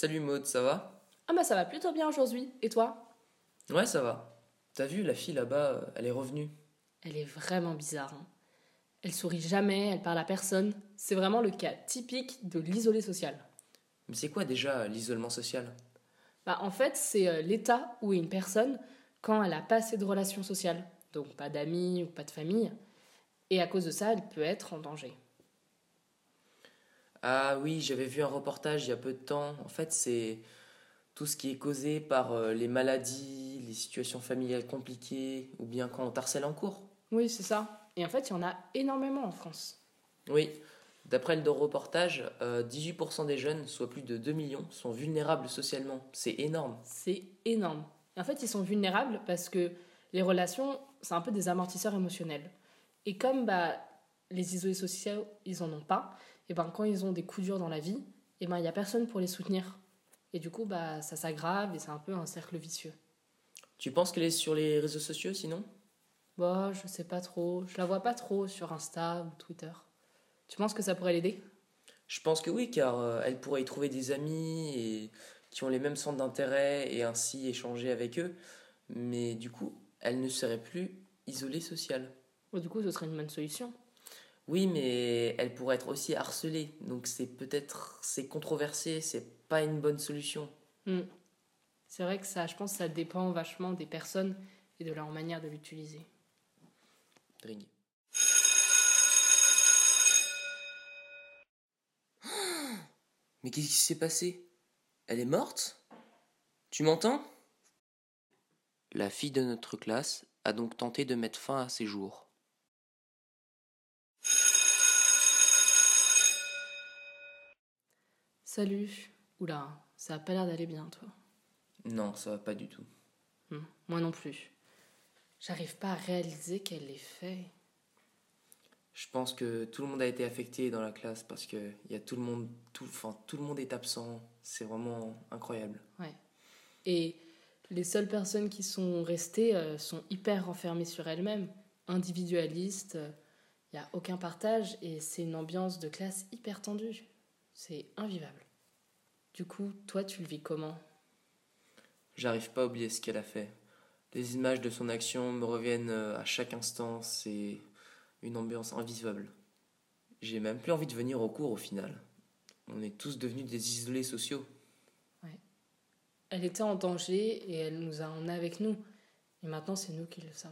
Salut Maud, ça va? Ah bah ça va plutôt bien aujourd'hui. Et toi? Ouais, ça va. T'as vu, la fille là-bas, euh, elle est revenue. Elle est vraiment bizarre. hein. Elle sourit jamais, elle parle à personne. C'est vraiment le cas typique de l'isolé social. Mais c'est quoi déjà euh, l'isolement social? Bah en fait, c'est euh, l'état où est une personne quand elle a pas assez de relations sociales. Donc pas d'amis ou pas de famille. Et à cause de ça, elle peut être en danger. Ah oui, j'avais vu un reportage il y a peu de temps. En fait, c'est tout ce qui est causé par euh, les maladies, les situations familiales compliquées, ou bien quand on t'harcèle en cours. Oui, c'est ça. Et en fait, il y en a énormément en France. Oui, d'après le reportage, euh, 18% des jeunes, soit plus de 2 millions, sont vulnérables socialement. C'est énorme. C'est énorme. Et en fait, ils sont vulnérables parce que les relations, c'est un peu des amortisseurs émotionnels. Et comme bah, les isolés sociaux, ils en ont pas, et ben quand ils ont des coups durs dans la vie, et ben il y a personne pour les soutenir. Et du coup, bah ça s'aggrave et c'est un peu un cercle vicieux. Tu penses qu'elle est sur les réseaux sociaux sinon? Bah, je sais pas trop, je la vois pas trop sur Insta ou Twitter. Tu penses que ça pourrait l'aider? Je pense que oui, car euh, elle pourrait y trouver des amis et qui ont les mêmes centres d'intérêt et ainsi échanger avec eux. Mais du coup, elle ne serait plus isolée sociale. Bah, Du coup, ce serait une bonne solution. Oui, mais elle pourrait être aussi harcelée. Donc c'est peut-être c'est controversé, c'est pas une bonne solution. Hmm. C'est vrai que ça, je pense que ça dépend vachement des personnes et de leur manière de l'utiliser. Mais qu'est-ce qui s'est passé? Elle est morte? Tu m'entends? La fille de notre classe a donc tenté de mettre fin à ses jours. Salut. Oula, ça a pas l'air d'aller bien, toi. Non, ça va pas du tout. Hmm, Moi non plus. J'arrive pas à réaliser qu'elle l'ait fait. Je pense que tout le monde a été affecté dans la classe parce que y a tout le monde, tout, enfin, tout le monde est absent. C'est vraiment incroyable. Et les seules personnes qui sont restées euh, sont hyper renfermées sur elles-mêmes, individualistes. Il n'y a aucun partage et c'est une ambiance de classe hyper tendue. C'est invivable. Du coup, toi, tu le vis comment? J'arrive pas à oublier ce qu'elle a fait. Les images de son action me reviennent euh, à chaque instant. C'est une ambiance invisible. J'ai même plus envie de venir au cours au final. On est tous devenus des isolés sociaux. Elle était en danger et elle nous a emmenés avec nous. Et maintenant, c'est nous qui le sommes.